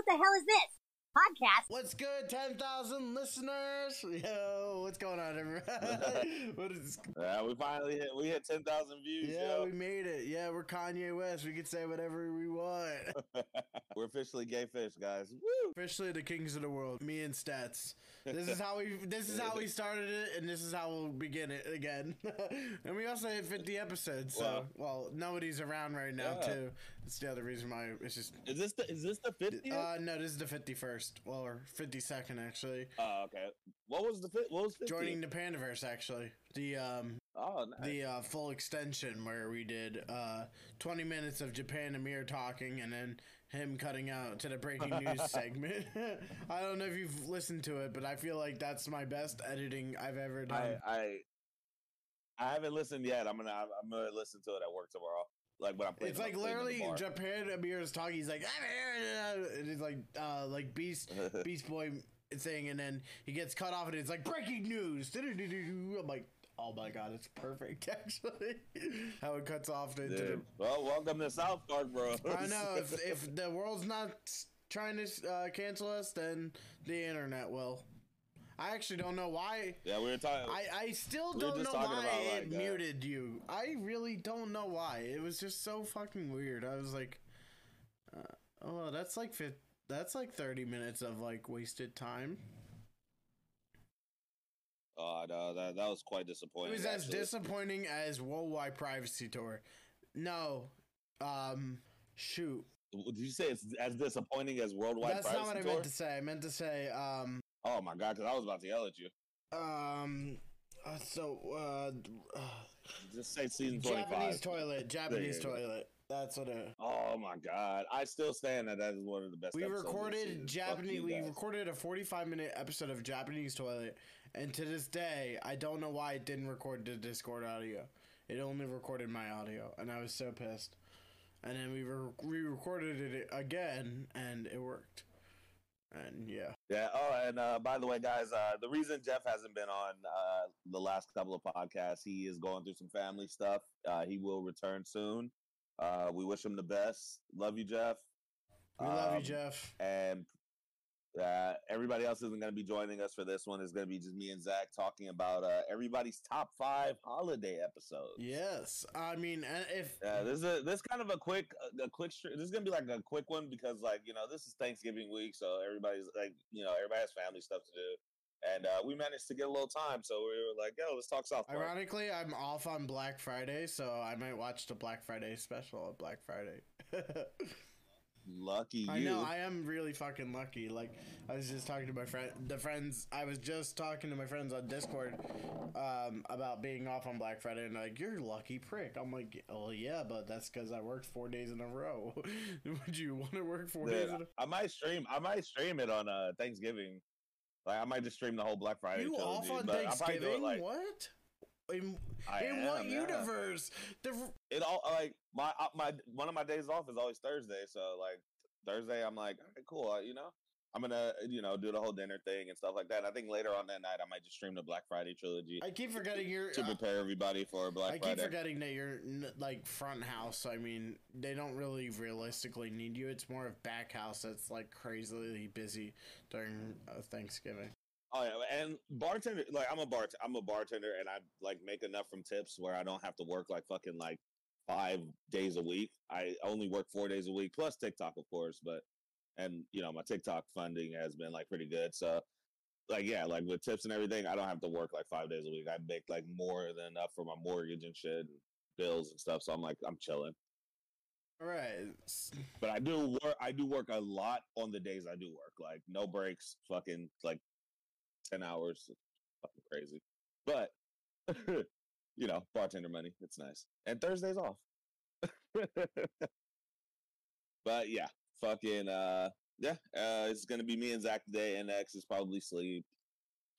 what the hell is this? Podcast? What's good, 10,000 listeners? Yo, what's going on, everybody? what is Yeah, we finally hit. We hit ten thousand views. Yeah, yo. we made it. Yeah, we're Kanye West. We can say whatever we want. We're officially gay fish, guys. Woo! Officially the kings of the world, me and Stats. This is how we this is how we started it and this is how we'll begin it again. and we also hit 50 episodes. So, Wow. well, nobody's around right now Yeah. too. That's the other reason why it's just Is this the is this the fiftieth? uh no, this is the 51st. Well, or 52nd actually. oh, okay. What was the what was 50th? Joining the Panderverse actually. The um Oh, nice. the uh, full extension where we did uh, 20 minutes of Japan Amir talking and then him cutting out to the breaking news segment. I don't know if you've listened to it, but I feel like that's my best editing I've ever done. I, I I haven't listened yet. I'm gonna I'm gonna listen to it at work tomorrow. Like when I'm playing. it's like I'm literally. Japan Amir is talking. He's like, and it's like uh, like Beast Beast Boy thing, and then he gets cut off, and it's like breaking news. I'm like, oh my god, it's perfect actually. How it cuts off into the. Well, welcome to South Park, bro. I know if, if the world's not trying to uh, cancel us, then the internet will. I actually don't know why. yeah, we were talking. I, I still We don't know why about, it like, uh, muted you. I really don't know why. It was just so fucking weird. I was like, uh, oh, that's like fif- that's like thirty minutes of like wasted time. oh no, that that was quite disappointing. It was as disappointing as Worldwide Privacy Tour. No, um, shoot, Did you say it's as disappointing as Worldwide that's not Privacy what I Tour? meant to say. I meant to say, um, Oh my god, because I was about to yell at you. Um. Uh, so, uh, uh, Just say season twenty Japanese toilet. Japanese go. toilet. That's what it. Oh my god, I still stand that that is one of the best. We episodes of the recorded Japanese. We recorded a forty-five minute episode of Japanese toilet, and to this day, I don't know why it didn't record the Discord audio. It only recorded my audio, and I was so pissed. And then we re-recorded it again, and it worked. And yeah, Yeah. Oh, and uh, by the way, guys, uh, the reason Jeff hasn't been on uh, the last couple of podcasts, he is going through some family stuff. Uh, he will return soon. Uh, we wish him the best. Love you, Jeff. we love you, Um, Jeff. And uh, everybody else isn't going to be joining us for this one. It's going to be just me and Zack talking about uh, everybody's top five holiday episodes. Yes, I mean, if Yeah, this is a, this is kind of a quick a quick this is gonna be like a quick one because like you know this is Thanksgiving week so everybody's like you know everybody has family stuff to do and uh, we managed to get a little time so we were like yo let's talk South Park. Ironically, I'm off on Black Friday, so I might watch the Black Friday special of Black Friday. Lucky you. I know I am really fucking lucky. Like I was just talking to my friend, the friends. I was just talking to my friends on Discord um, about being off on Black Friday, and like you're lucky prick. I'm like, oh yeah, but that's because I worked four days in a row. Would you want to work four days? Dude, In a- I might stream I might stream it on uh Thanksgiving. Like I might just stream the whole Black Friday. you trilogy, off on but I'll probably do it, Thanksgiving? like, what? In, I in what yeah. universe? The, It all like my uh, my one of my days off is always Thursday, so like Thursday I'm like, okay, cool, you know, I'm gonna you know do the whole dinner thing and stuff like that. I think later on that night I might just stream the Black Friday trilogy I keep forgetting you're. to uh, prepare everybody for Black Friday. I keep Friday. forgetting that you're like front house. I mean, they don't really realistically need you. It's more of back house that's like crazily busy during uh, Thanksgiving. Oh yeah, and bartender like I'm a bart I'm a bartender and I like make enough from tips where I don't have to work like fucking like five days a week. I only work four days a week plus TikTok of course, but and you know my TikTok funding has been like pretty good. So like yeah, like with tips and everything, I don't have to work like five days a week. I make like more than enough for my mortgage and shit and bills and stuff. So I'm like I'm chilling. All right. But I do work I do work a lot on the days I do work. Like no breaks, fucking like ten hours. Fucking crazy. But you know, bartender money. It's nice. And Thursday's off. but yeah, fucking uh yeah, uh it's gonna be me and Zack today. NX is probably sleep.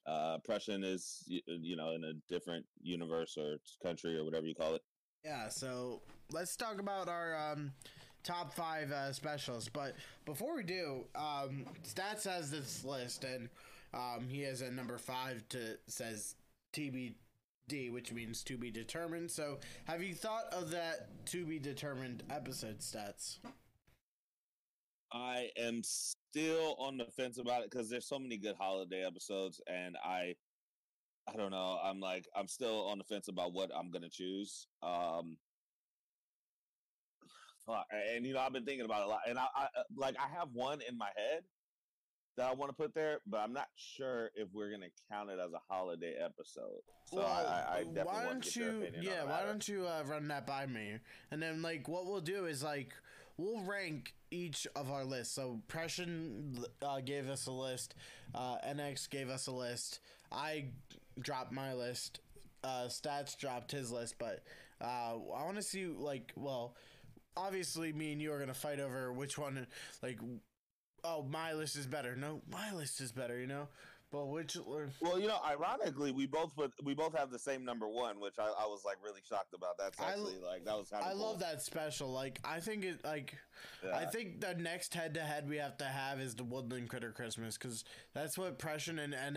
Uh Prussian is y- you know in a different universe or country or whatever you call it. Yeah. So let's talk about our um, top five uh, specials. But before we do, um, Stats has this list, and um, he has a number five to says TBD, which means to be determined. So, have you thought of that to be determined episode stats? I am still on the fence about it because there's so many good holiday episodes, and I, I don't know. I'm like, I'm still on the fence about what I'm gonna choose. Um, and you know, I've been thinking about it a lot, and I, I uh, like, I have one in my head that I want to put there, but I'm not sure if we're gonna count it as a holiday episode. So I, I, I definitely why want don't to you? Yeah, why don't you uh, run that by me? And then like what we'll do is like we'll rank each of our lists. So Pression uh, gave us a list. Uh, NX gave us a list. I dropped my list. Uh, Stats dropped his list, but uh, I want to see like well, obviously me and you are gonna fight over which one like. Oh, my list is better. No, my list is better. You know, but which uh, Well, you know, ironically, we both put we both have the same number one, which I, I was like really shocked about. That's I actually like that was kind of I cool. love that special. Like, I think it like I think the next head to head we have to have is the Woodland Critter Christmas because that's what Depression and NX.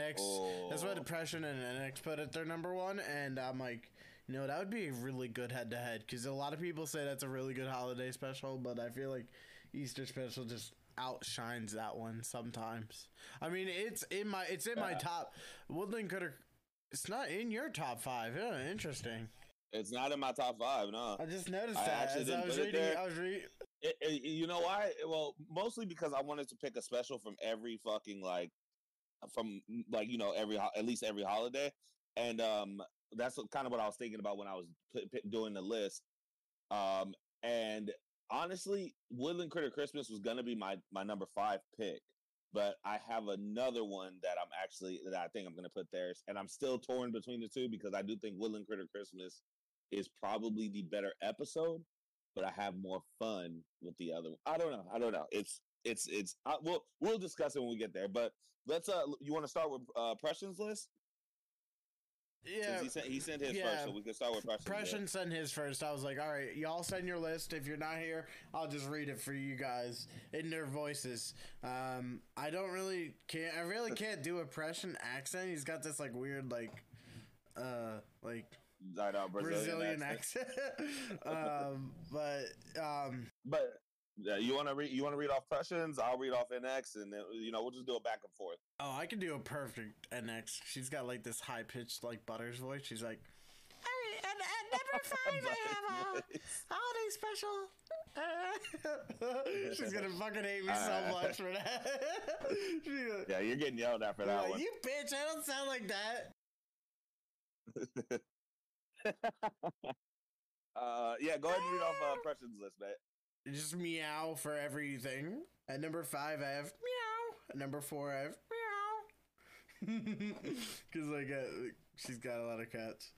That's Oh. what Depression and NX put at their number one, and I'm like, you know, that would be a really good head to head because a lot of people say that's a really good holiday special, but I feel like Easter special just outshines that one sometimes. I mean, it's in my it's in my top Woodland Critter. It's not in your top five. Yeah, interesting. It's not in my top five. No, I just noticed I that as I was reading. there. I was reading. You know why? Well, mostly because I wanted to pick a special from every fucking like from like you know every at least every holiday, and um that's kind of what I was thinking about when I was p- p- doing the list. Um, and honestly, Woodland Critter Christmas was gonna be my my number five pick, but I have another one that I'm actually that I think I'm gonna put there, and I'm still torn between the two because I do think Woodland Critter Christmas is probably the better episode, but I have more fun with the other. one. I don't know. I don't know. It's it's it's. Uh, we'll we'll discuss it when we get there. But let's. Uh, you want to start with uh Preston's list? Yeah, he sent he sent his yeah. first, so we can start with list. Preston sent his first. I was like, all right, y'all send your list. If you're not here, I'll just read it for you guys in their voices. Um, I don't really can't. I really can't do a Preston accent. He's got this like weird like, uh, like know, Brazilian Brazilian, accent. accent. um, but um, But yeah, you want to read? You want to read off Preston's? I'll read off NX, and then you know we'll just do it back and forth. oh, I can do a perfect NX. She's got like this high pitched like Butters voice. She's like, "Hey, and at number five, I have a holiday special. She's gonna fucking hate me so much for that. Yeah, you're getting yelled at for that like, one. you bitch! I don't sound like that. uh, yeah, go ahead and read off uh, Preston's list, man. Just meow for everything. At number five, I have meow. At number four, I have meow. Because like uh, she's got a lot of cats.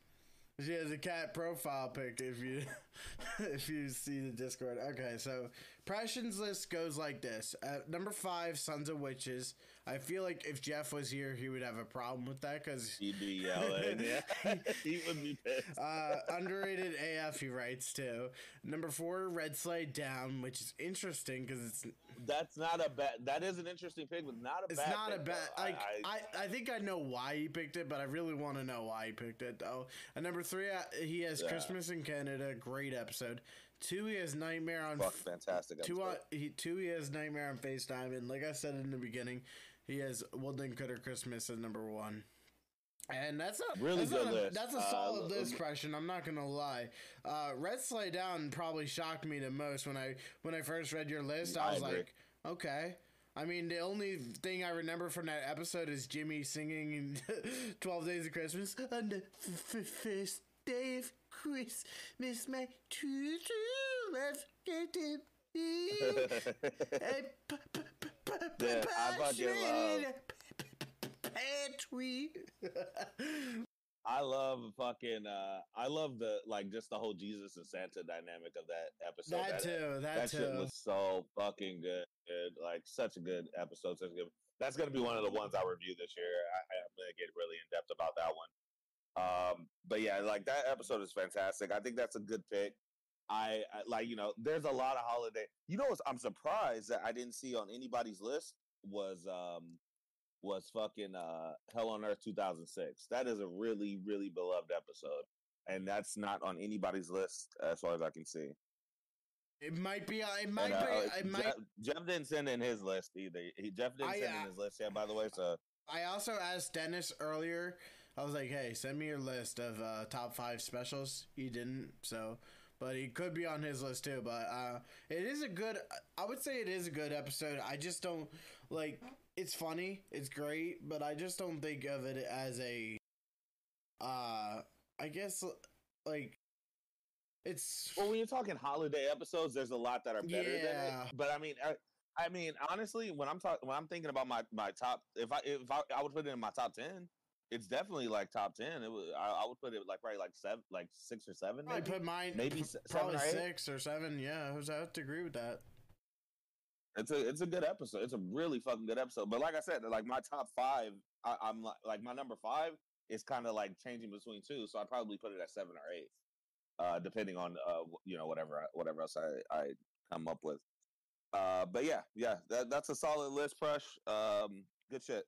She has a cat profile pic. If you if you see the Discord, okay. So Preston's list goes like this: At number five, Sons of Witches. I feel like if Jeff was here, he would have a problem with that because He'd be yelling. Yeah, he would be pissed. uh, underrated AF. He writes too. Number four, Red Sleigh Down, which is interesting because it's That's not a bad. That is an interesting pick, but not a It's bad. not a bad. Like I, I, I, think I know why he picked it, but I really want to know why he picked it though. And number three, uh, he has Yeah. Christmas in Canada. Great episode. Two, he has Nightmare on. fuck, fantastic. two, episode. on, he, two, he has Nightmare on Facetime, and like I said in the beginning, he has Woodland Critter Christmas as number one. And that's a Really that's good a, list. That's a Uh, solid l- list, impression. I'm not gonna lie. Uh, Red Sleigh Down probably shocked me the most when I when I first read your list. I I was agree. like, okay. I mean, the only thing I remember from that episode is Jimmy singing in 12 Days of Christmas. On the first day of Christmas, my true true love gave to me. a p- p- p- Yeah, I love- pantry. I love fucking. uh I love the like just the whole Jesus and Santa dynamic of that episode. that too. That, that too. shit was so fucking good. Like such a good episode. Such a good. That's gonna be one of the ones I review this year. I, I'm gonna get really in depth about that one. Um, but yeah, like that episode is fantastic. I think that's a good pick. I, I like you know, there's a lot of holiday. You know, I'm surprised that I didn't see on anybody's list was um was fucking uh Hell on Earth 2006. That is a really really beloved episode, and that's not on anybody's list as far as I can see. It might be. uh, It might And, uh, be. uh, It might. Jeff, Jeff didn't send in his list either. He Jeff didn't I, send uh, in his list yet, by the way. So I also asked Dennis earlier. I was like, "Hey, send me your list of uh, top five specials." He didn't, so but he could be on his list too. But uh, it is a good. I would say it is a good episode. I just don't like. It's funny. It's great, but I just don't think of it as a. Uh, I guess like. It's Well, when you're talking holiday episodes, there's a lot that are better than it. But I mean, I, I mean, honestly, when I'm talking, when I'm thinking about my my top, if I if I, I would put it in my top ten, it's definitely like top ten. It was, I, I would put it like probably like seven, like six or seven. I put mine maybe p- probably or six or seven. Yeah, I was I have to agree with that. It's a it's a good episode. It's a really fucking good episode. But like I said, like my top five, I, I'm like like my number five is kind of like changing between two. So I probably put it at seven or eight, uh, depending on uh you know whatever whatever else I I come up with. Uh, but yeah, yeah, that, that's a solid list, Prush. Um, good shit.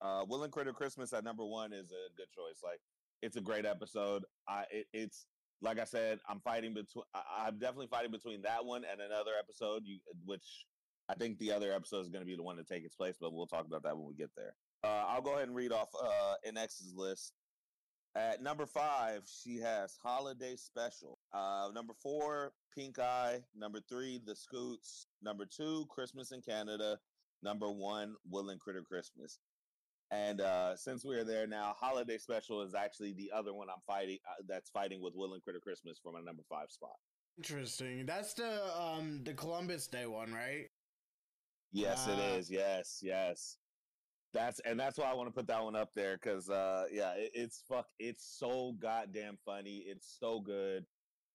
Uh, Woodland Critter Christmas at number one is a good choice. Like, it's a great episode. I it, it's like I said, I'm fighting between. I'm definitely fighting between that one and another episode. You, which I think the other episode is going to be the one to take its place, but we'll talk about that when we get there. Uh, I'll go ahead and read off uh, NX's list. At number five, she has Holiday Special. Uh, number four, Pink Eye. Number three, The Scoots. Number two, Christmas in Canada. Number one, Woodland Critter Christmas. And uh, since we are there now, Holiday Special is actually the other one I'm fighting. Uh, that's fighting with Woodland Critter Christmas for my number five spot. Interesting. That's the um the Columbus Day one, right? Yes, it Ah. is. Yes, yes. That's and that's why I want to put that one up there because uh yeah, it, it's fuck. It's so goddamn funny. It's so good.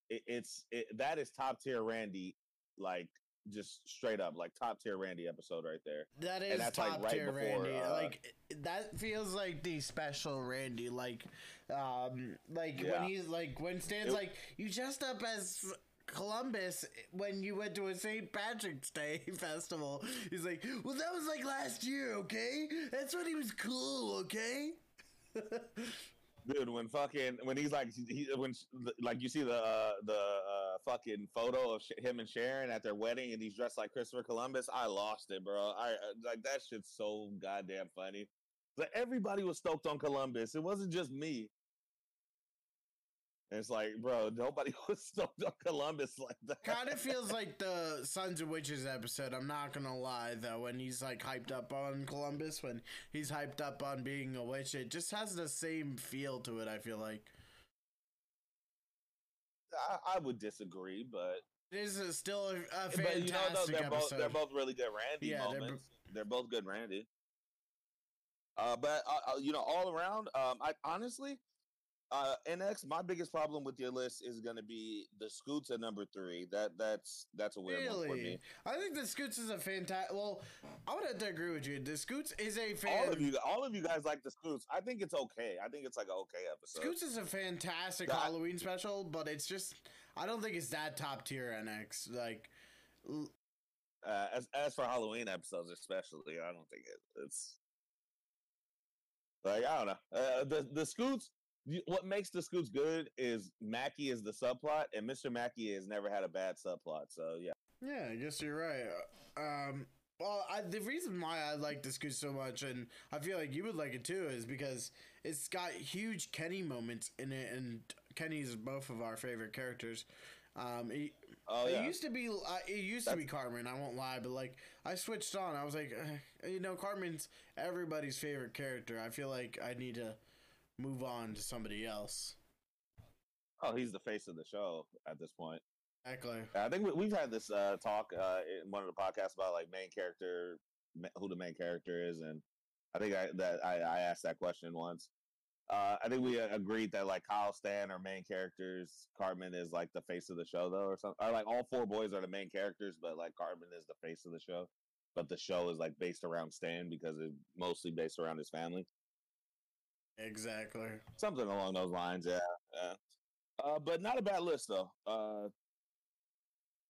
It, it's it, that is top tier Randy, like just straight up like top tier Randy episode right there. That is that's, like, top right tier before, Randy. uh, like that feels like the special Randy. Like, um, like when he's like when Stan's It- like, you dressed up as Columbus when you went to a St. Patrick's Day festival. He's like, well, that was like last year, okay? That's when he was cool, okay? Dude, when fucking when he's like he when like you see the uh, the uh, fucking photo of him and Sharon at their wedding and he's dressed like Christopher Columbus, I lost it, bro. I uh, like that shit's so goddamn funny. Like everybody was stoked on Columbus. It wasn't just me. And it's like, bro, nobody was stoked on Columbus like that. kind of feels like the Sons of Witches episode. I'm not gonna lie though, when he's like hyped up on Columbus, when he's hyped up on being a witch, it just has the same feel to it. I feel like I, I would disagree, but it is still a, a but you know, fantastic they're both episode. they're both really good Randy Yeah, they're moments. They're, both good Randy. Uh, but uh, uh, you know, all around, um, I honestly, uh, NX, my biggest problem with your list is going to be the Scoots at number three. That that's that's a weird one for Really, me. I think the Scoots is a fantastic. Well, I would have to agree with you. The Scoots is a fan. All of you, all of you guys like the Scoots. I think it's okay. I think it's like an okay episode. Scoots is a fantastic That- Halloween special, but it's just I don't think it's that top tier NX. Like, l- Uh, as as for Halloween episodes, especially, I don't think it, it's like I don't know. Uh, the the Scoots. What makes the Scoots good is Mackey is the subplot, and Mr. Mackey has never had a bad subplot. So yeah, yeah, I guess you're right. Um, well, I, the reason why I like the Scoots so much, and I feel like you would like it too, is because it's got huge Kenny moments in it, and Kenny's both of our favorite characters. Um, it, oh It used to be. Uh, it used to be Cartman. I won't lie, but like I switched on. I was like, eh, you know, Cartman's everybody's favorite character. I feel like I need to move on to somebody else. oh he's the face of the show at this point. Exactly. I think we, we've had this uh, talk uh, in one of the podcasts about like main character, who the main character is, and I think I that I, I asked that question once. Uh, I think we uh, agreed that like Kyle Stan are main characters. Cartman is like the face of the show, though, or something. Or like all four boys are the main characters, but like Cartman is the face of the show. But the show is like based around Stan because it's mostly based around his family. Exactly. Something along those lines, yeah. yeah. Uh, but not a bad list though. Uh,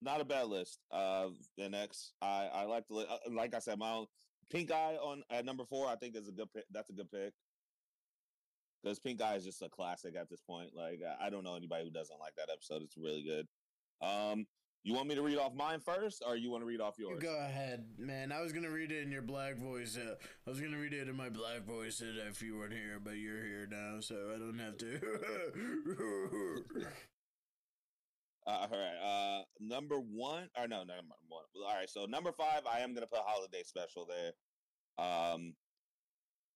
not a bad list. Uh, the next, I I like li- uh, like I said, my own Pink Eye on at number four. I think is a good pick. That's a good pick because Pink Eye is just a classic at this point. Like I don't know anybody who doesn't like that episode. It's really good. Um, You want me to read off mine first, or you want to read off yours? Go ahead, man. I was gonna read it in your black voice. Uh, I was gonna read it in my black voice if you weren't here, but you're here now, so I don't have to. Uh, all right. Uh, number one, or no, number one. All right. So number five, I am gonna put holiday special there. Um,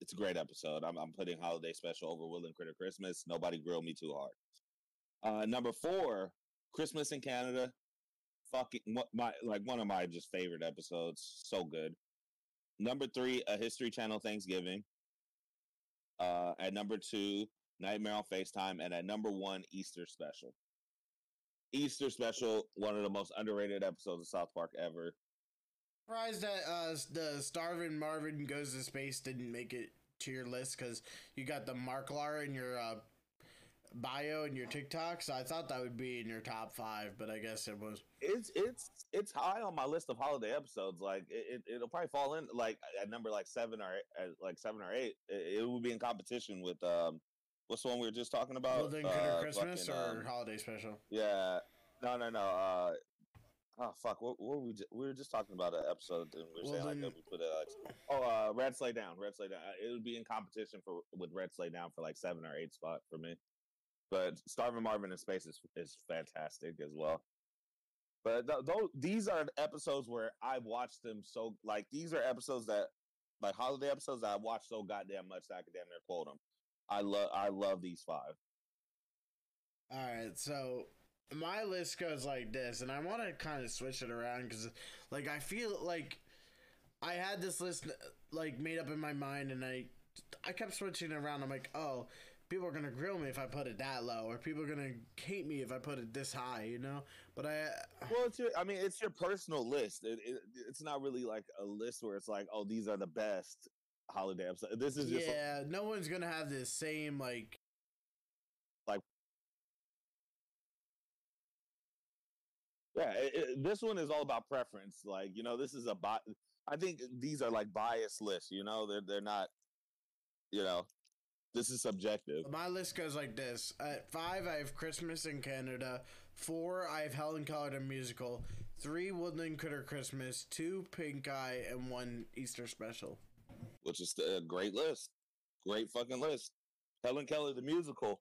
it's a great episode. I'm, I'm putting holiday special over Woodland Critter Christmas. Nobody grilled me too hard. Uh, number four, Christmas in Canada. Fucking what my like one of my just favorite episodes. So good. Number three, a History Channel Thanksgiving. Uh, at number two, Nightmare on FaceTime, and at number one, Easter Special. Easter Special, one of the most underrated episodes of South Park ever. Surprised that uh, the Starvin Marvin Goes to Space didn't make it to your list because you got the Marklar in your uh, bio and your TikTok, so I thought that would be in your top five, but I guess it was. It's it's it's high on my list of holiday episodes. Like it, it will probably fall in like at number like seven or at like seven or eight. It, it would be in competition with um what's the one we were just talking about? Well, then Uh, Christmas fucking, or um, holiday special. Yeah. No, no, no. Uh, oh fuck. What, what were we? Just, we were just talking about an episode, and we were Well, saying like that we put it. Like, oh, uh, Red Sleigh Down. Red Sleigh Down. Uh, It would be in competition for with Red Sleigh Down for like seven or eight spot for me. But Starving Marvin in Space is is fantastic as well. But th- these are episodes where I watched them so like these are episodes that like holiday episodes that I watched so goddamn much that I could damn near quote them. I love I love these five. All right, so my list goes like this, and I want to kind of switch it around because, like, I feel like I had this list like made up in my mind, and I I kept switching it around. I'm like, oh, people are gonna grill me if I put it that low, or people are gonna hate me if I put it this high, you know. But I uh, Well, it's your. I mean, it's your personal list. It, it, it's not really like a list where it's like, oh, these are the best holiday episodes. This is just yeah, no one's gonna have the same like. Like yeah. It, this one is all about preference. Like you know, this is a bi- I think these are like biased lists. You know, they're they're not. You know, this is subjective. My list goes like this: at five, I have Christmas in Canada. Four, I have Helen Keller the musical. Three, Woodland Critter Christmas. Two, Pink Eye, and one Easter special. which is a great list. Great fucking list. Helen Keller the musical,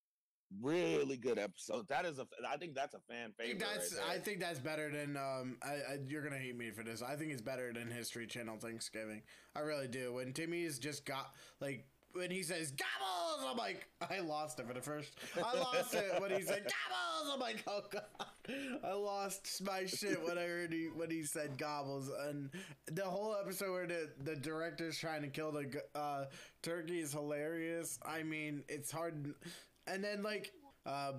really good episode. That is a. I think that's a fan I think favorite. that's right. I think that's better than um. I, I you're gonna hate me for this. I think it's better than History Channel Thanksgiving. I really do. When Timmy's just got like when he says gobbles, I'm like I lost it for the first. I lost it when he said gobbles. I'm like oh god, I lost my shit when I heard he when he said gobbles and the whole episode where the the director's trying to kill the uh, turkey is hilarious. I mean it's hard, and then like uh,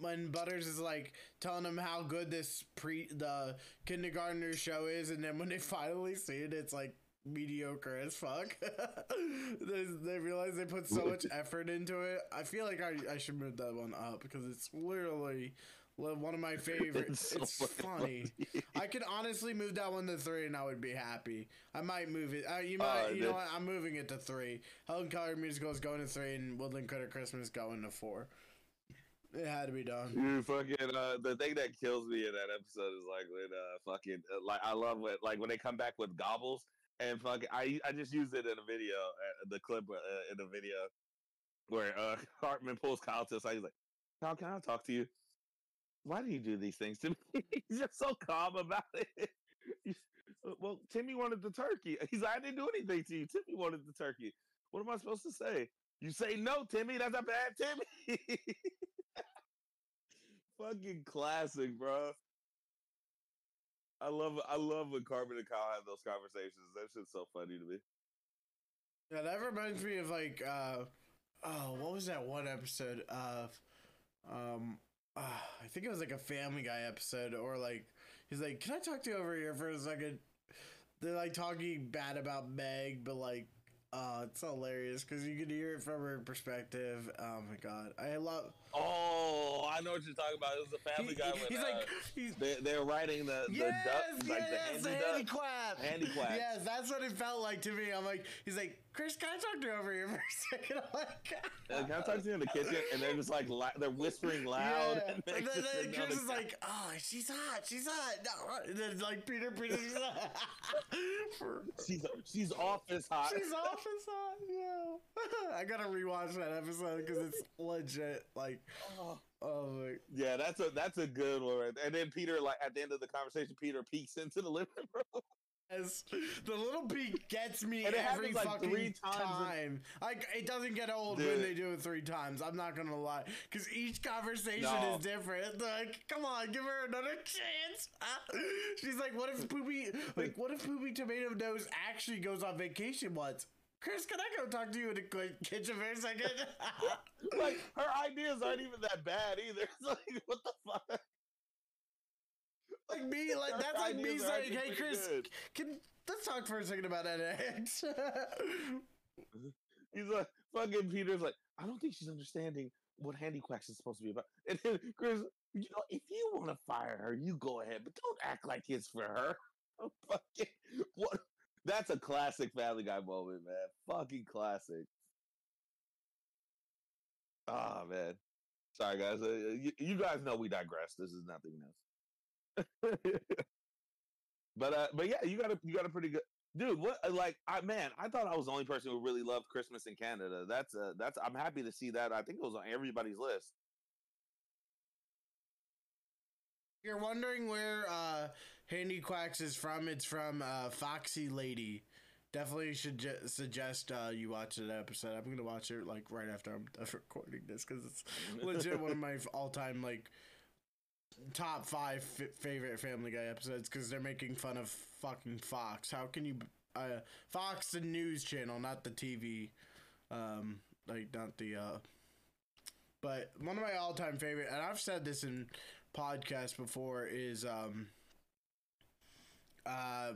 when Butters is like telling them how good this pre the kindergartner show is, and then when they finally see it, it's like mediocre as fuck. they, they realize they put so much effort into it. I feel like I, I should move that one up because it's literally one of my favorites. so It's, funny. I could honestly move that one to three, and I would be happy. I might move it. Uh, you might. Uh, you know what? I'm moving it to three. Helen Keller musical is going to three, and Woodland Critter Christmas going to four. It had to be done. You fucking uh, the thing that kills me in that episode is like when uh fucking uh, like I love when like when they come back with gobbles and fucking I I just used it in a video uh, the clip uh, in the video where uh Cartman pulls Kyle to the side he's like Kyle can I talk to you? Why do you do these things to me? He's just so calm about it. Well Timmy wanted the turkey. He's like I didn't do anything to you. Timmy wanted the turkey. What am I supposed to say? You say no Timmy. That's a bad Timmy. Fucking classic, bro. I love I love when Cartman and Kyle have those conversations. That shit's so funny to me. Yeah, that reminds me of like, uh, oh, what was that one episode of, um, uh, I think it was like a Family Guy episode, or like, he's like, "Can I talk to you over here for a second? They're like talking bad about Meg, but like, Oh, it's hilarious because you can hear it from her perspective. Oh my god, I love. Oh, I know what you're talking about. It was a Family he- Guy. he- when, he's uh, like, he's they, they're writing the the yes, duck, like yes, the the handy handy duck. clap. Handy clap. Yes, that's what it felt like to me. I'm like, he's like, Chris, can I talk to you over here for a second? I'm like, Uh, can I talk to you in the kitchen? And they're just like li- they're whispering loud. Yeah. And And then, then Chris to is like, oh, she's hot, she's hot. No. And then like Peter, Peter, she's hot. For- she's she's office hot. She's off as hot, yeah. I gotta rewatch that episode because it's legit. Like, Oh. oh. Yeah, that's a that's a good one. Right. And then Peter, like at the end of the conversation, Peter peeks into the living room. As the little peak gets me And it every happens, like, fucking three times time. Like it doesn't get old Dude. when they do it three times. I'm not gonna lie, because each conversation No. is different. Like, come on, give her another chance. She's like, what if Poopy, like, what if Poopy Tomato Nose actually goes on vacation once? Chris, can I go talk to you in the ki- kitchen for a second? like her ideas aren't even that bad either. It's like what the fuck? like me, like Her that's like me saying, hey Chris, good. can let's talk for a second about NX. He's like fucking Peter's like, I don't think she's understanding what Handy Quacks is supposed to be about. And then Chris, you know, if you want to fire her, you go ahead, but don't act like it's for her. fucking what? That's a classic Family Guy moment, man. Fucking classic. Ah man. Sorry guys. Uh, you, you guys know we digress. This is nothing else. but uh, but yeah, you got a you got a pretty good dude. What uh, like I man, I thought I was the only person who really loved Christmas in Canada. That's uh, that's I'm happy to see that. I think it was on everybody's list. You're wondering where uh, Handy Quacks is from? It's from uh, Foxy Lady. Definitely should ju- suggest uh, you watch that episode. I'm gonna watch it like right after I'm done recording this because it's legit one of my all-time like top five f- favorite Family Guy episodes because they're making fun of fucking Fox. How can you? Uh, Fox, the news channel, not the TV. Um, like not the. Uh, but one of my all-time favorite, and I've said this in podcast before, is um. Uh,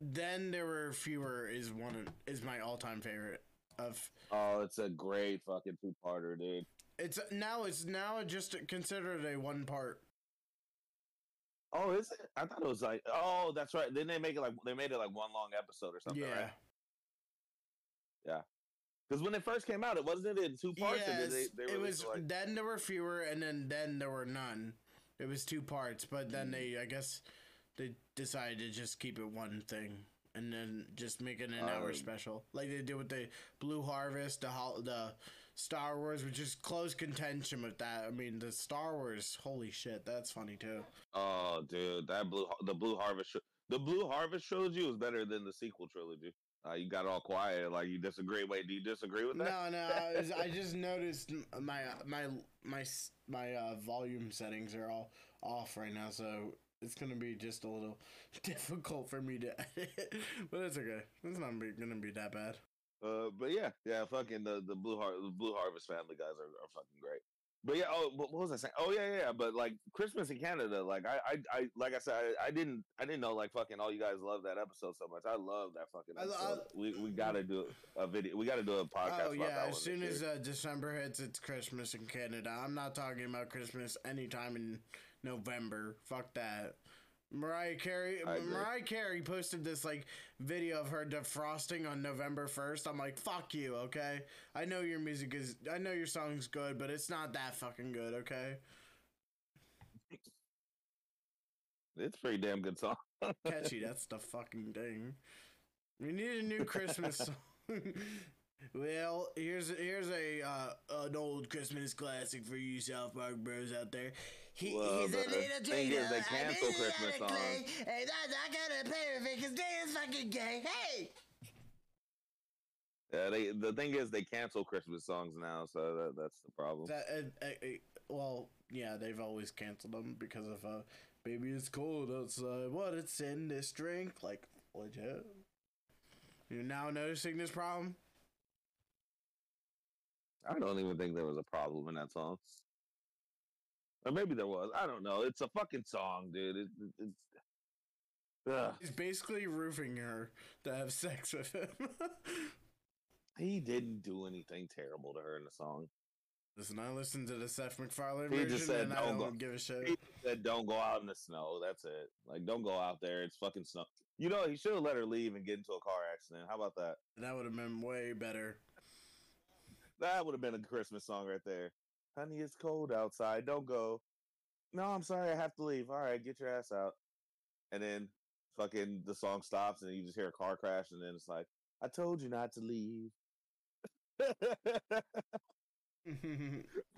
then there were fewer is one of, is my all-time favorite of Oh, it's a great fucking two parter, dude. it's now it's now just considered a one part Oh, is it? I thought it was like oh, that's right. Then they make it like they made it like one long episode or something, right? yeah right? Because when it first came out, it wasn't it in two parts. Yes, they, they it was like then there were fewer and then then there were none it was two parts but then Mm. they i guess they decided to just keep it one thing and then just make it an hour Um, special like they did with the blue harvest the hol- the star wars which is close contention with that i mean the star wars holy shit that's funny too Oh, dude, that blue the blue harvest the blue harvest trilogy was better than the sequel trilogy. Uh, you got all quiet, like you disagree. Wait, do you disagree with that? No, no. I, was- I just noticed my my my my uh, volume settings are all off right now, so it's gonna be just a little difficult for me to edit. but it's okay. It's not gonna be that bad. Uh, but yeah, yeah, fucking the the blue Har- the blue harvest family guys are, are fucking great. But yeah, oh, what, was I saying? Oh yeah, yeah, yeah. But like Christmas in Canada, like I, I, I like I said, I, I didn't, I didn't know like fucking all you guys love that episode so much. I love that fucking episode. I- we we gotta do a video. We gotta do a podcast. oh yeah, as soon as uh, December hits, it's Christmas in Canada. I'm not talking about Christmas anytime in November. Fuck that. Mariah Carey, Mariah Carey posted this like video of her defrosting on November first. I'm like, fuck you, okay? I know your music is, I know your song's good, but it's not that fucking good, okay? it's a pretty damn good song. Catchy, that's the fucking thing. We need a new Christmas song. well, here's here's a uh, an old Christmas classic for you South Park bros out there. He, Well, he's a the little thing is, they cheater. I cancel Christmas gotta songs. clay, And I'm not gonna play with it because Dan's fucking gay. Hey! Yeah, they the thing is they cancel Christmas songs now, so that, that's the problem. That, uh, uh, well, yeah, they've always canceled them because of uh, baby, it's cold outside. What it's in this drink, like legit. You're now noticing this problem. I don't even think there was a problem in that song. Or maybe there was. I don't know. It's a fucking song, dude. It, it, it's Ugh. He's basically roofing her to have sex with him. He didn't do anything terrible to her in the song. Listen, I listened to the Seth MacFarlane He version, just said, and I "Don't don't go." give a shit. He said, "Don't go out in the snow." That's it. Like, don't go out there. It's fucking snow. You know, he should have let her leave and get into a car accident. How about that? That would have been way better. That would have been a Christmas song right there. Honey, it's cold outside. Don't go. No, I'm sorry. I have to leave. All right, get your ass out. And then fucking the song stops and you just hear a car crash and then it's like, I told you not to leave.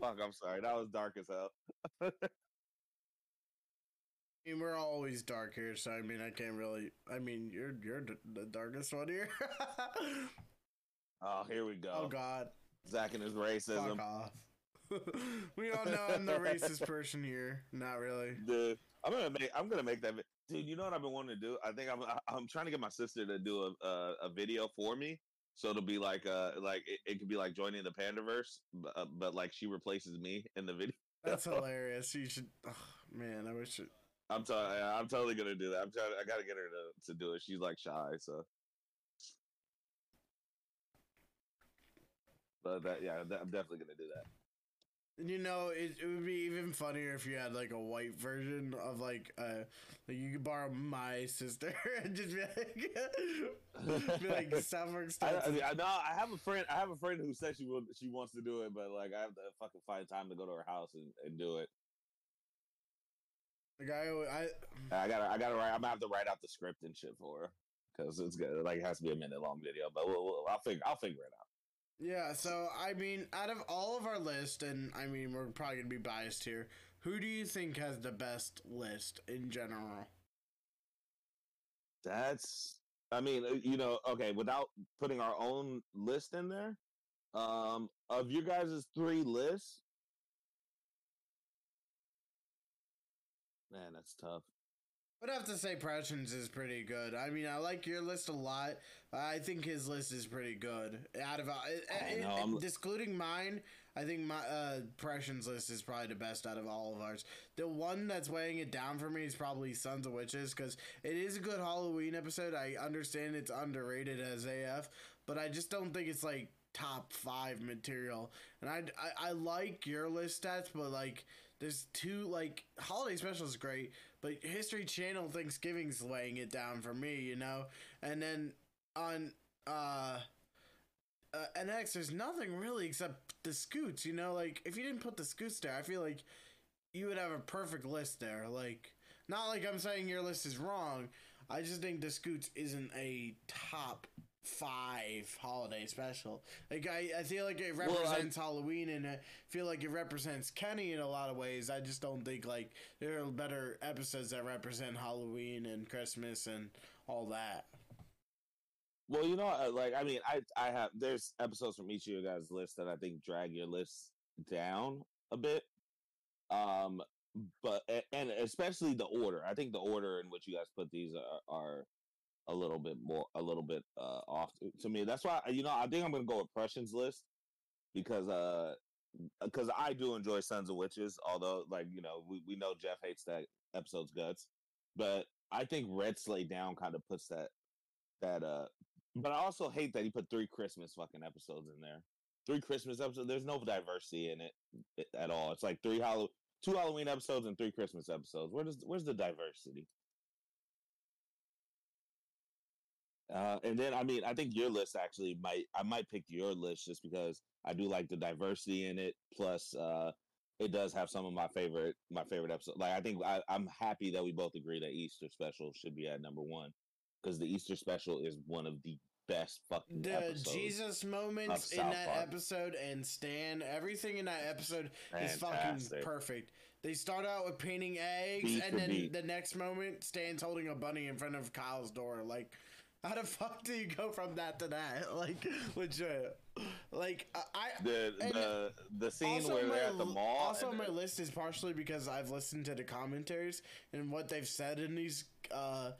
Fuck, I'm sorry. That was dark as hell. I mean, we're always dark here, so I mean, I can't really. I mean, you're you're d- the darkest one here. Oh, here we oh, go. oh God, Zack and his racism. fuck off. we all know I'm the racist person here. Not really. Dude, I'm gonna make. I'm gonna make that. Dude, you know what I've been wanting to do? I think I'm. I- I'm trying to get my sister to do a a, a video for me, so it'll be like uh like it, it could be like joining the Panderverse, but, uh, but like she replaces me in the video. That's hilarious. You should. Oh, man, I wish it. I'm t- I'm totally gonna do that. I'm trying. I gotta get her to to do it. She's like shy, so. But that yeah, I'm definitely gonna do that. You know, it, it would be even funnier if you had like a white version of like uh like you could borrow my sister and just be like be like summer I, I, mean, I know I have a friend. I have a friend who said she would. She wants to do it, but like I have to fucking find time to go to her house and, and do it. Like I, I I gotta. I gotta write. I'm gonna have to write out the script and shit for her because it's good. Like it has to be a minute long video, but we'll, we'll, I'll figure. I'll figure it out. Yeah, so I mean, out of all of our list, and I mean, we're probably gonna be biased here. Who do you think has the best list in general? That's. I mean, uh, you know, okay. Without putting our own list in there, um, of your guys' three lists, man, that's tough. I'd have to say Pressions is pretty good. I mean, I like your list a lot. I think his list is pretty good. Out of uh, I uh, know, excluding mine, I think my uh, list is probably the best out of all of ours. The one that's weighing it down for me is probably Sons of Witches because it is a good Halloween episode. I understand it's underrated as AF, but I just don't think it's like top five material. And I, I, I like your list stats, but like there's two like holiday special is great, but History Channel Thanksgiving's laying it down for me, you know. And then on uh, uh NX, there's nothing really except the scoots, you know. Like if you didn't put the scoots there, I feel like you would have a perfect list there. Like not like I'm saying your list is wrong. I just think the scoots isn't a top five holiday special. Like I, I feel like it Well, I- represents Halloween and I feel like it represents Kenny in a lot of ways. I just don't think like there are better episodes that represent Halloween and Christmas and all that. Well, you know, uh, like I mean, I I have there's episodes from each of your guys' list that I think drag your list down a bit. Um, but and especially the order. I think the order in which you guys put these are, are a little bit more a little bit uh off to me. That's why you know I think I'm gonna go with Prussian's list because uh because I do enjoy Sons of Witches, although like you know we, we know Jeff hates that episode's guts, but I think Red Sleigh Down kind of puts that that uh but I also hate that he put three Christmas fucking episodes in there. Three Christmas episodes. There's no diversity in it at all. It's like three Hallow, two Halloween episodes and three Christmas episodes. Where does where's the diversity? Uh, and then I mean I think your list actually might I might pick your list just because I do like the diversity in it. Plus, uh, it does have some of my favorite my favorite episodes. Like I think I, I'm happy that we both agree that Easter Special should be at number one because the Easter Special is one of the best fucking The. Jesus moments in that Park. episode and Stan, everything in that episode is fucking perfect. They start out with painting eggs, Beat and then beat. the next moment, Stan's holding a bunny in front of Kyle's door. Like, how the fuck do you go from that to that? Like, legit. Like, I. The the the scene where my they're at the mall. Also, my list is partially because I've listened to the commentaries and what they've said in these. Uh,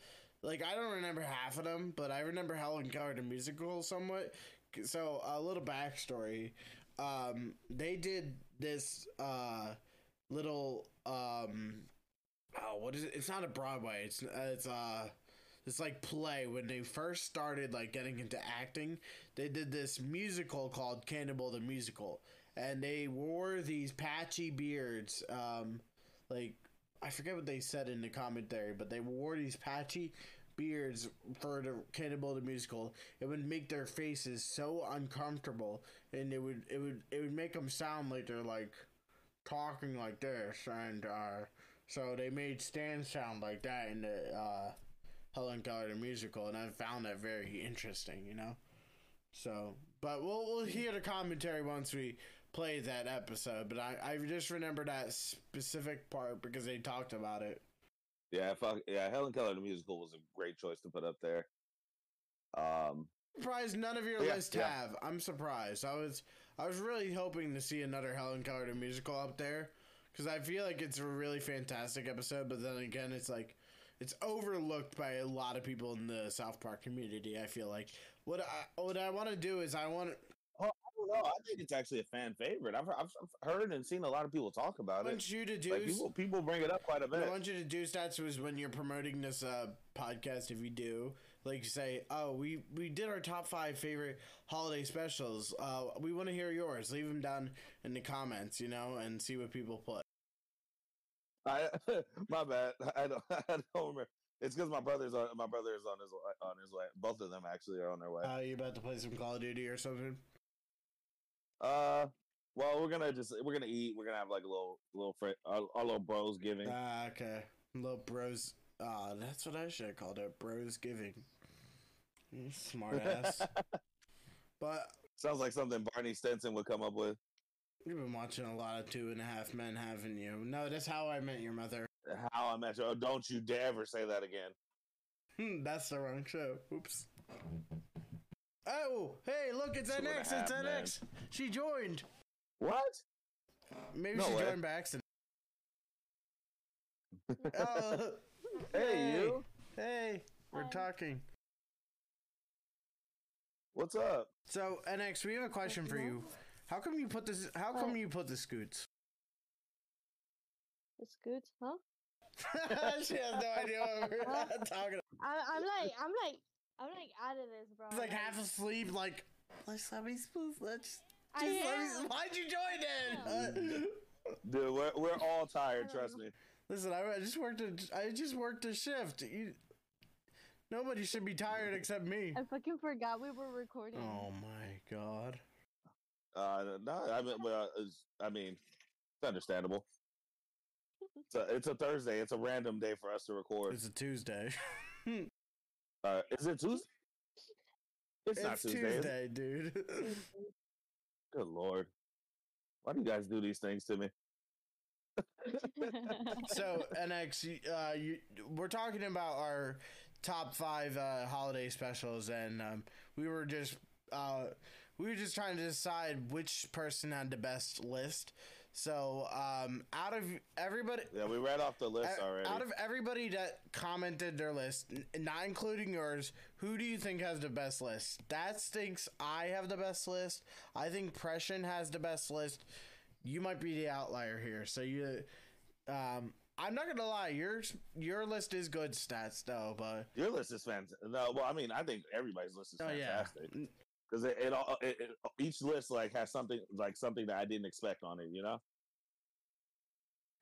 like I don't remember half of them, but I remember Helen Keller the musical somewhat. So a little backstory: um, they did this uh, little um, oh, what is it? It's not a Broadway. It's it's uh, this like play when they first started like getting into acting. They did this musical called Cannibal the Musical, and they wore these patchy beards. Um, like I forget what they said in the commentary, but they wore these patchy beards for the Cannibal the Musical. It would make their faces so uncomfortable, and it would it would it would make them sound like they're like talking like this, and uh, so they made Stan sound like that in the uh, Helen Keller the Musical, and I found that very interesting, you know. So, but we'll we'll hear the commentary once we play that episode. But I I just remember that specific part because they talked about it. Yeah, fuck yeah. Helen Keller the musical was a great choice to put up there. Um, surprised none of your Yeah, list yeah. have. I'm surprised. I was I was really hoping to see another Helen Keller the musical up there because I feel like it's a really fantastic episode. But then again, it's like it's overlooked by a lot of people in the South Park community. I feel like what I what I want to do is I want oh, I don't know. I think it's actually a fan favorite. I've, I've heard and seen a lot of people talk I about it. want you to do. Like people people bring it up quite a What bit. I want you to do stats was when you're promoting this uh, podcast. If you do, like, say, "Oh, we we did our top five favorite holiday specials. Uh, we want to hear yours. Leave them down in the comments, you know, and see what people put." I my bad. I don't I don't remember. It's because my brother's on my brother is on his way, on his way. Both of them actually are on their way. Uh, you about to play some Call of Duty or something? Uh, well, we're gonna just we're gonna eat. We're gonna have like a little little fr- our, our little bros giving. Ah, okay. Little bros. Ah, that's what I should have called it. Bros giving. Smart ass. but Sounds like something Barney Stinson would come up with. You've been watching a lot of Two and a Half Men, haven't you? No, that's how I met your mother. How I met you. Oh, don't you dare ever say that again. Hmm, that's the wrong show. Oops. Oh, hey, look, it's Two and NX. It's half men. NX. She joined. What? Maybe No she way. joined by accident. Oh, Hey, you. Hey, we're Hi. talking. What's up? So, NX, we have a question for you. How come you put this? How come you put the scoots? It's good, huh? she has no idea what we're What? talking. about. I, I'm like, I'm like, I'm like out of this, bro. She's like half asleep. Like, let's let me. Sleep. Let's. I Just let me. am. Why'd you join then? Uh, Dude, we're, we're all tired, trust know. me. Listen, I, I just worked a. I just worked a shift. You, nobody should be tired except me. I fucking forgot we were recording. Oh my god. Uh, no, I mean, well, it's, I mean, it's understandable. It's a, it's a Thursday. It's a random day for us to record. It's a Tuesday. Uh, is it Tuesday? It's, not it's Tuesday. is it? Tuesday, dude. Good lord, why do you guys do these things to me? so NX, uh, you, we're talking about our top five uh, holiday specials, and um, we were just uh, we were just trying to decide which person had the best list. So um, out of everybody, Yeah, we read off the list Uh, already. Out of everybody that commented their list, n- not including yours, who do you think has the best list? That stinks. I have the best list. I think Pression has the best list. You might be the outlier here. So you, um, I'm not gonna lie. Yours, your list is good stats though, but Your list is fantastic. No, well, I mean, I think everybody's list is oh yeah, fantastic because it, it all it, it, each list like has something like something that I didn't expect on it. You know?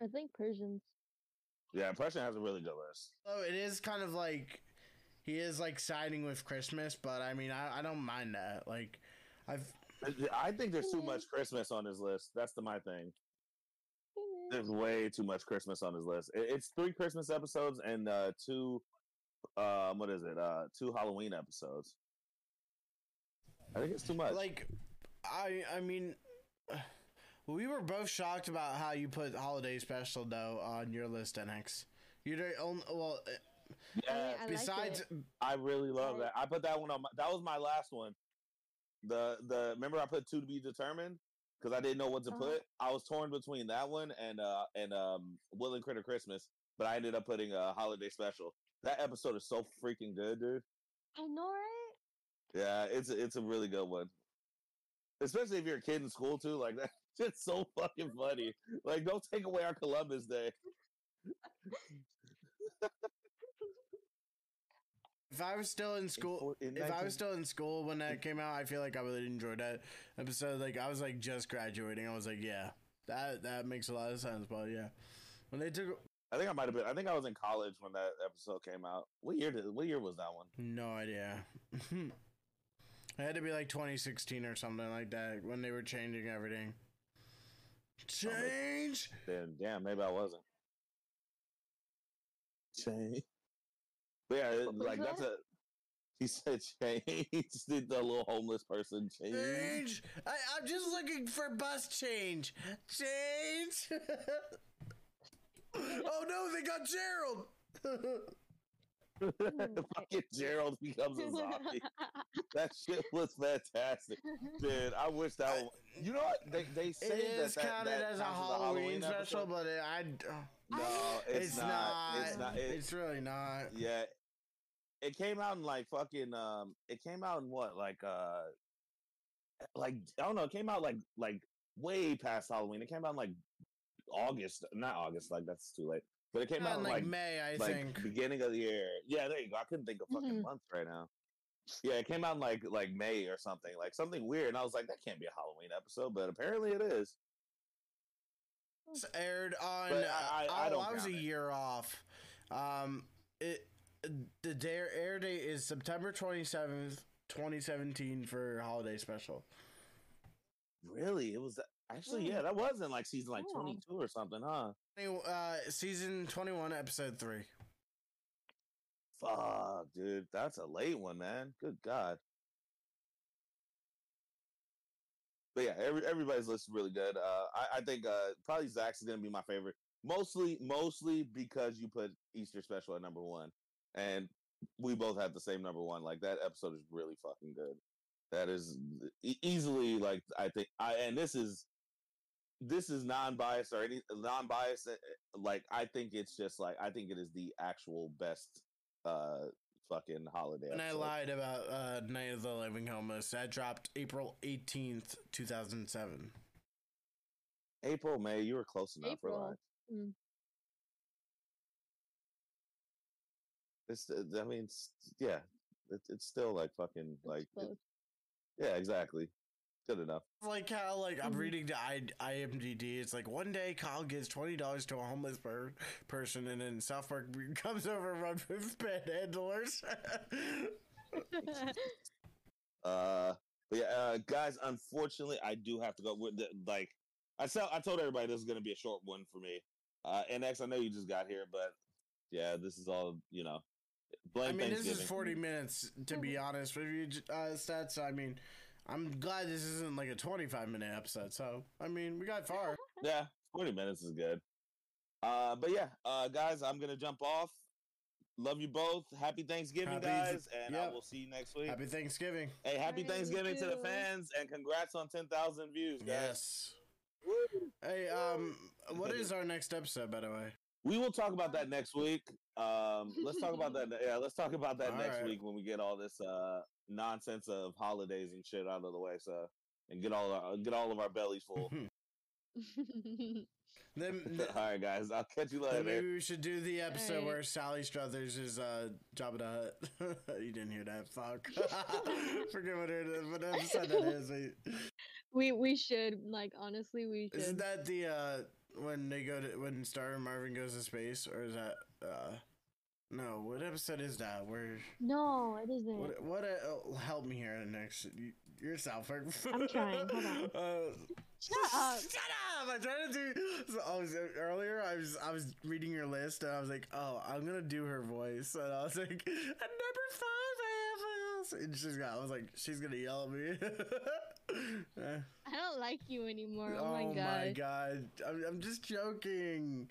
I think Persians. Yeah, Impression has a really good list. so it is kind of like he is like siding with Christmas, but I mean, I, I don't mind that. Like, I've I think there's too much Christmas on his list. That's the my thing. There's way too much Christmas on his list. It, it's three Christmas episodes and uh two um what is it? Uh two Halloween episodes. I think it's too much. like i i mean we were both shocked about how you put holiday special though on your list nx you the only well uh, yeah, I like besides it. I really love that. I put that one on. My, that was my last one. The the remember I put two to be determined because I didn't know what to Uh-huh. put. I was torn between that one and uh and um Woodland Critter Christmas, but I ended up putting a holiday special. That episode is so freaking good, dude. I know, right? Yeah, it's a, it's a really good one. Especially if you're a kid in school too, like that's just so fucking funny. Like, don't take away our Columbus Day. If I was still in school, four- in if I was still in school when that came out, I feel like I would enjoy that episode. Like I was like just graduating. I was like, yeah, that that makes a lot of sense. But yeah, when they took, I think I might have been. I think I was in college when that episode came out. What year did? What year was that one? no idea. it had to be like 2016 or something like that when they were changing everything. Change. Then damn, maybe I wasn't. Change. But yeah, it- What was like that's that? a. He said change. Did the little homeless person change? Change. I, I'm just looking for bus change. Change. oh no, they got Gerald. Fucking Gerald becomes a zombie. that shit was fantastic, dude. I wish that. I- one, you know what? They they say It that is that, counted that as a counts Halloween, special, but it, I. no, it's, It's, not. not. It's not. It, it's really not. yeah, it came out in like fucking. Um, it came out in what like uh, like I don't know. It came out like like way past Halloween. It came out in like August, not August. Like that's too late. But it came out in in like, like May, I like think. beginning of the year. Yeah, there you go. I couldn't think of fucking Mhm. months right now. Yeah, it came out in like like May or something, like something weird. And I was like, that can't be a Halloween episode, but apparently it is. It's aired on. But I- I- I oh, don't I was a count it. year off. Um, it the day, air date is September twenty seventh, twenty seventeen for holiday special. Really, it was actually yeah, that wasn't like season like Oh. twenty two or something, huh? Uh, season twenty one, episode three. Fuck, dude, that's a late one, man. Good God. But yeah, every, everybody's list is really good. Uh, I, I think uh, probably Zach's is gonna be my favorite, mostly mostly because you put Easter special at number one, and we both have the same number one. Like that episode is really fucking good. That is e- easily like I think I and this is this is non-biased or any non-biased. uh, Like I think it's just like I think it is the actual best uh fucking holiday. And I lied about uh, Night of the Living Homeless. That dropped April eighteenth, two thousand seven. April, May, you were close enough. April. Relax. Mm. It's, uh, I mean, it's, yeah, it, it's still like fucking It's like, it- yeah, exactly, good enough. Like how like I'm Mhm. reading the I- IMDb. It's like one day Kyle gives twenty dollars to a homeless per- person, and then South Park comes over and runs with panhandlers. Uh, but yeah, uh, guys, unfortunately, I do have to go. With the, like, I said, I told everybody this is gonna be a short one for me. Uh, NX, I know you just got here, but yeah, this is all you know. Blame I mean, this is forty minutes to be honest with you, uh, stats. I mean, I'm glad this isn't like a twenty-five minute episode. So I mean, we got far. Yeah, 40 minutes is good. Uh, but yeah, uh, guys, I'm gonna jump off. Love you both. Happy Thanksgiving, Happy guys, and I will see you next week. Happy Thanksgiving. hey, happy Alright, you Thanksgiving to the fans, and congrats on 10,000 views, guys. Yes. Hey, um, what is our next episode, by the way? We will talk about that next week. Um, let's talk about that. Yeah, let's talk about that All next right. week when we get all this uh nonsense of holidays and shit out of the way. So and get all our, get all of our bellies full. Then, th- all right, guys. I'll catch you later. maybe we should do the episode Alright. where Sally Struthers is uh Jabba the Hutt. you didn't hear that? Fuck. Forget what it is. What episode that is? We we should like honestly we should. Isn't that the uh when they go to when Starvin Marvin goes to space, or is that uh no? What episode is that? Where no, it isn't. what what? Uh, help me here next. You, Park. I'm trying, hold on. Uh, Shut up. Shut up! I'm trying to do. So I was earlier. I was I was reading your list, and I was like, "Oh, I'm gonna do her voice." And I was like, "At number five, I have a house." And she's got. I was like, "She's gonna yell at me." I don't like you anymore. Oh, oh my god. Oh my god! I'm, I'm just joking.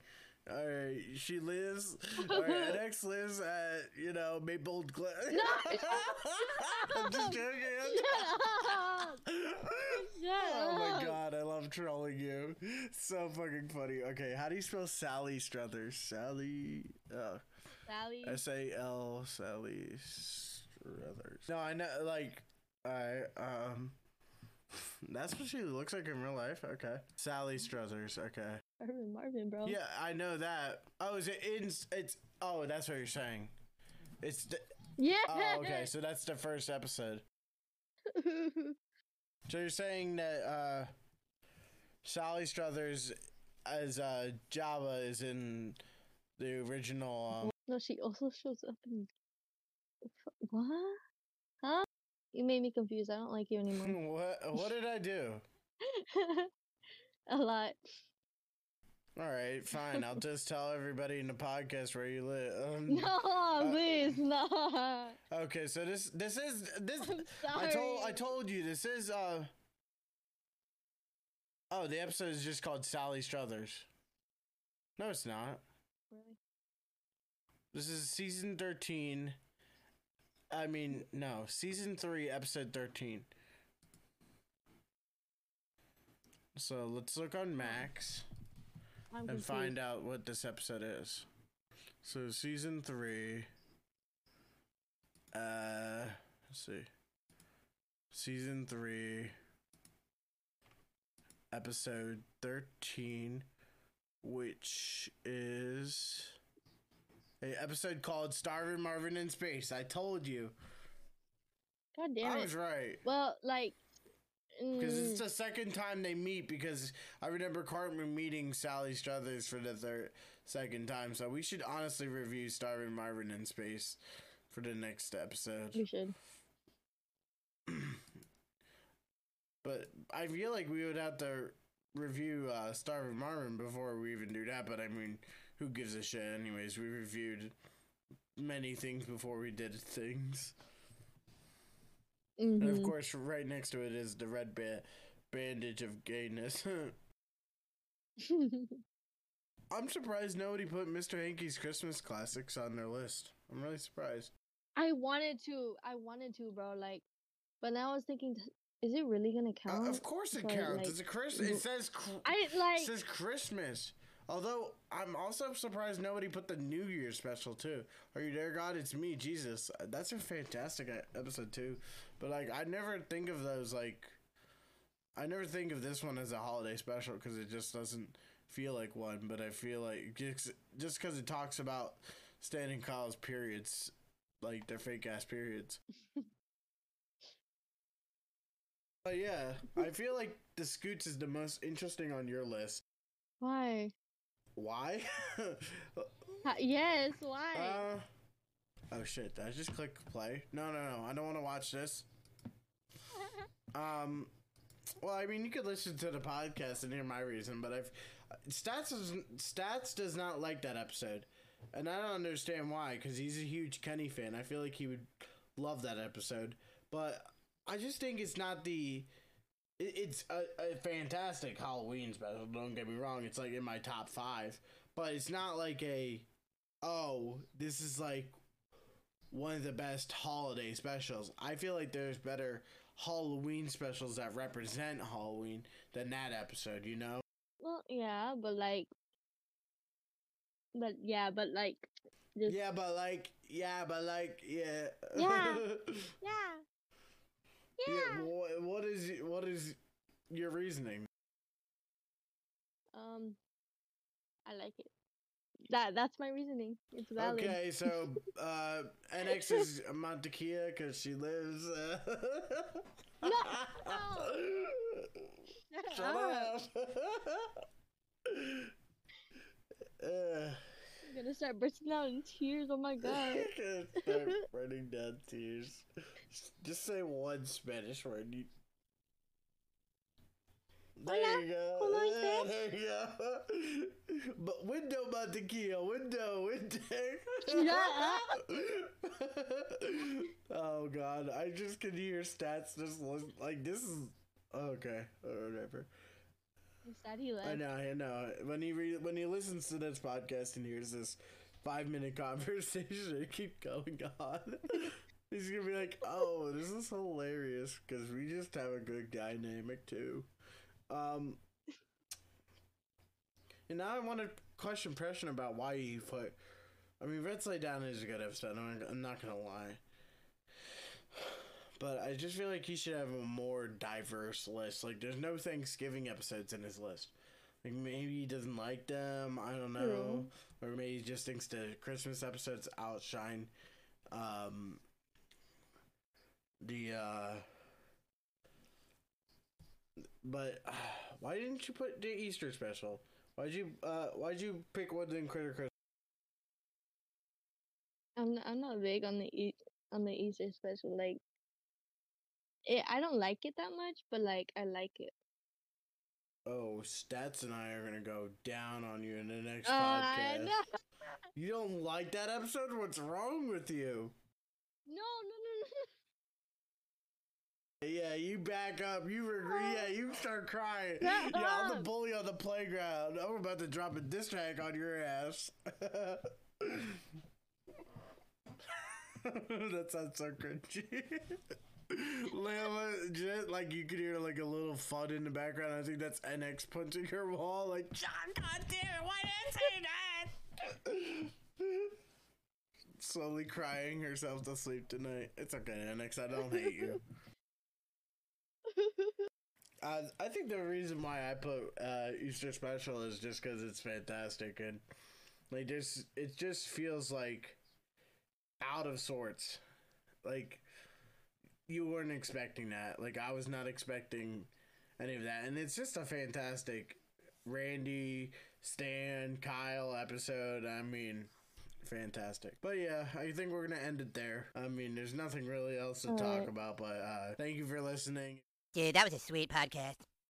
All right, she lives. All right, NX lives at you know Maple Glen. No. I'm just joking. Shut up. Shut Oh my god, I love trolling you. So fucking funny. Okay, how do you spell Sally Struthers? Sally. Oh, Sally. S A L Sally Struthers. No, I know. Like, I um. That's what she looks like in real life. Okay, Sally Struthers. Okay. Marvin, Marvin, bro. Yeah, I know that. Oh, is it in? It's oh, that's what you're saying. It's the, Yeah. Oh, okay. So that's the first episode. So you're saying that uh, Sally Struthers as uh, Jabba is in the original. Um, no, she also shows up in. What? Huh? You made me confused. I don't like you anymore. what what did I do? A lot. All right, fine. I'll just tell everybody in the podcast where you live. Um, No, please, no. Okay, so this this is this. I told I told you this is uh. Oh, the episode is just called Sally Struthers. No, it's not. Really? This is season 13. I mean, no, season 3, episode 13. So let's look on Max I'm and confused. find out what this episode is. So season 3. Uh, let's see. Season 3, episode 13, which is a episode called Starving Marvin in Space. I told you. God damn it. I it. was right. Well, like. Because mm, it's the second time they meet. Because I remember Cartman meeting Sally Struthers for the third, second time. So we should honestly review Starving Marvin in Space for the next episode. we should. But I feel like we would have to review uh, Starving Marvin before we even do that. But I mean, who gives a shit, anyways? We reviewed many things before we did things. And of Mhm. course, right next to it is the red ba- bandage of gayness. I'm surprised nobody put Mr. Hanky's Christmas classics on their list. I'm really surprised. I wanted to. I wanted to, bro. Like, but now I was thinking, is it really gonna Uh, count? of course it but, counts. like, it's a Chris. It says. Cr- I it like. says Christmas. Although I'm also surprised nobody put the New Year special too. Are you there, God? It's me, Jesus. That's a fantastic episode too. But like, I never think of those like. I never think of this one as a holiday special because it just doesn't feel like one. But I feel like just just because it talks about standing college periods, like they're fake ass periods. But yeah, I feel like the Scoots is the most interesting on your list. why? Why? Yes. Why? uh, oh shit! Did I just click play? No, no, no! I don't want to watch this. Um, well, I mean, you could listen to the podcast and hear my reason, but I've stats does stats does not like that episode, and I don't understand why. Because he's a huge Kenny fan. I feel like he would love that episode, but I just think it's not the. It- It's a, a fantastic Halloween special. Don't get me wrong; it's like in my top five, but it's not like a. Oh, this is like one of the best holiday specials. I feel like there's better Halloween specials that represent Halloween than that episode, you know? well, yeah, but like. But yeah, but like. Just, Yeah, but like, yeah, but like, yeah. Yeah. yeah. Yeah. wha- what is what is your reasoning? Um. I like it. That that's my reasoning. It's valid. Okay, so uh NX is Montekia because she lives. Uh... No, Shut up. up. uh, I'm gonna start bursting out in tears. Oh my god. You're gonna start running down tears. Just say one Spanish word. You... There Hola, you go. ¿cómo Yeah, there you go. But window mantequilla, window, window. Oh god, I just can hear stats just like this is okay, whatever. He left. I know, I know. When he re- when he listens to this podcast and hears this five minute conversation keep going on, he's gonna be like, "Oh, this is hilarious," because we just have a good dynamic too. Um, and now I want to question impression about why he put. I mean, Red Sleigh Down is a good episode. I'm, I'm not gonna lie. But I just feel like he should have a more diverse list. Like, there's no Thanksgiving episodes in his list. Like, maybe he doesn't like them. I don't know. Or maybe he just thinks the Christmas episodes outshine um, the uh but uh, why didn't you put the Easter special? Why'd you uh why'd you pick Woodland Critter Christmas? I'm not, I'm not big on the e- on the Easter special. Like, it, I don't like it that much, but like I like it. Oh, Stats and I are gonna go down on you in the next Uh, podcast. You don't like that episode? What's wrong with you? No, no, no, no. Yeah, you back up. You regret. Yeah, you start crying. Yeah, I'm the bully on the playground. I'm about to drop a diss track on your ass. that sounds so cringy. Just like you could hear like a little fun in the background. I think that's NX punching her wall. Like, John, God damn it, why did I say that? Slowly crying herself to sleep tonight. It's okay, NX. I don't hate you. Uh, I think the reason why I put uh, Easter Special is just because it's fantastic and like just it just feels like out of sorts. Like you weren't expecting that. Like I was not expecting any of that, and it's just a fantastic Randy, Stan, Kyle episode. I mean. Fantastic. But yeah, I think we're gonna end it there. I mean, there's nothing really else to talk Alright. about, but uh, thank you for listening. Dude, that was a sweet podcast.